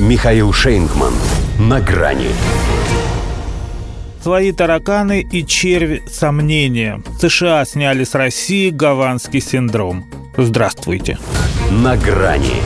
Михаил Шейнгман. На грани. Свои тараканы и черви сомнения. США сняли с России гаванский синдром. Здравствуйте. На грани.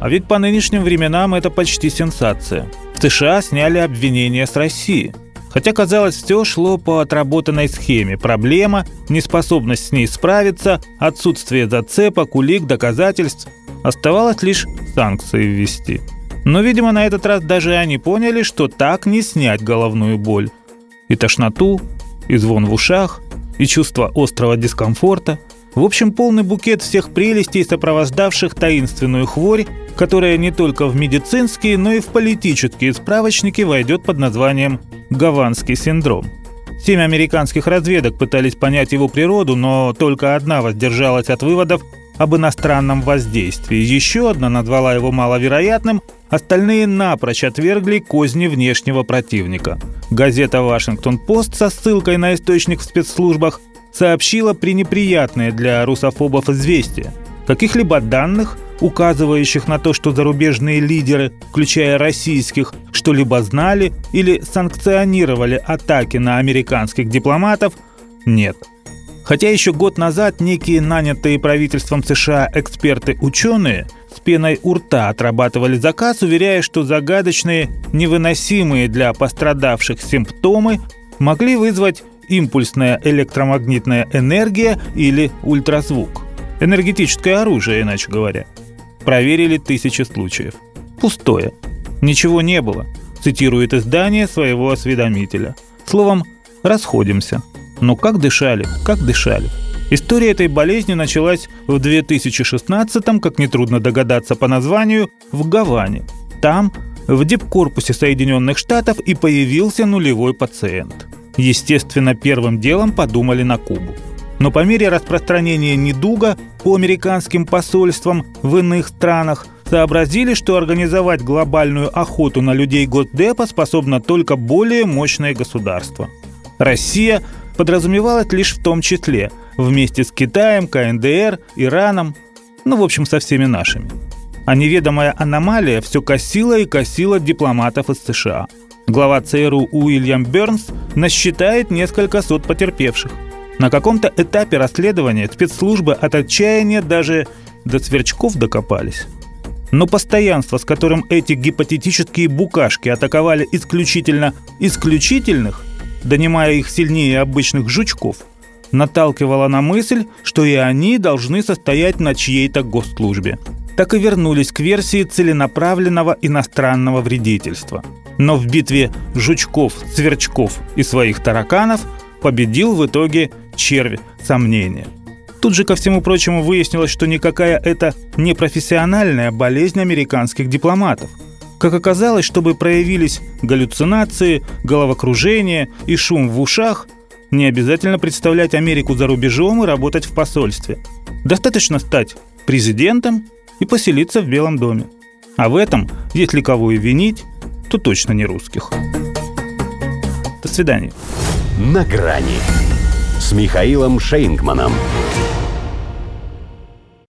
А ведь по нынешним временам это почти сенсация. В США сняли обвинения с России. Хотя, казалось, все шло по отработанной схеме. Проблема, неспособность с ней справиться, отсутствие зацепок, улик, доказательств. Оставалось лишь санкции ввести. Но, видимо, на этот раз даже они поняли, что так не снять головную боль. И тошноту, и звон в ушах, и чувство острого дискомфорта. В общем, полный букет всех прелестей, сопровождавших таинственную хворь, которая не только в медицинские, но и в политические справочники войдет под названием «Гаванский синдром». Семь американских разведок пытались понять его природу, но только одна воздержалась от выводов об иностранном воздействии. Еще одна назвала его маловероятным, остальные напрочь отвергли козни внешнего противника. Газета «Вашингтон-Пост» со ссылкой на источник в спецслужбах сообщила пренеприятное для русофобов известие. Каких-либо данных – указывающих на то, что зарубежные лидеры, включая российских, что-либо знали или санкционировали атаки на американских дипломатов, нет. Хотя еще год назад некие нанятые правительством США эксперты-ученые с пеной у рта отрабатывали заказ, уверяя, что загадочные, невыносимые для пострадавших симптомы могли вызвать импульсная электромагнитная энергия или ультразвук. Энергетическое оружие, иначе говоря. Проверили тысячи случаев. Пустое. Ничего не было, цитирует издание своего осведомителя. Словом, расходимся. Но как дышали, как дышали. История этой болезни началась в 2016-м, как нетрудно догадаться по названию, в Гаване. Там, в дипкорпусе Соединенных Штатов, и появился нулевой пациент. Естественно, первым делом подумали на Кубу. Но по мере распространения недуга по американским посольствам в иных странах сообразили, что организовать глобальную охоту на людей Госдепа способно только более мощное государство. Россия подразумевалась лишь в том числе, вместе с Китаем, КНДР, Ираном, ну, в общем, со всеми нашими. А неведомая аномалия все косила и косила дипломатов из США. Глава ЦРУ Уильям Бернс насчитает несколько сот потерпевших – на каком-то этапе расследования спецслужбы от отчаяния даже до сверчков докопались. Но постоянство, с которым эти гипотетические букашки атаковали исключительно исключительных, донимая их сильнее обычных жучков, наталкивало на мысль, что и они должны состоять на чьей-то госслужбе. Так и вернулись к версии целенаправленного иностранного вредительства. Но в битве жучков, сверчков и своих тараканов победил в итоге червь сомнения. Тут же, ко всему прочему, выяснилось, что никакая это не профессиональная болезнь американских дипломатов. Как оказалось, чтобы проявились галлюцинации, головокружение и шум в ушах, не обязательно представлять Америку за рубежом и работать в посольстве. Достаточно стать президентом и поселиться в Белом доме. А в этом, если кого и винить, то точно не русских. До свидания. На грани с Михаилом Шейнгманом.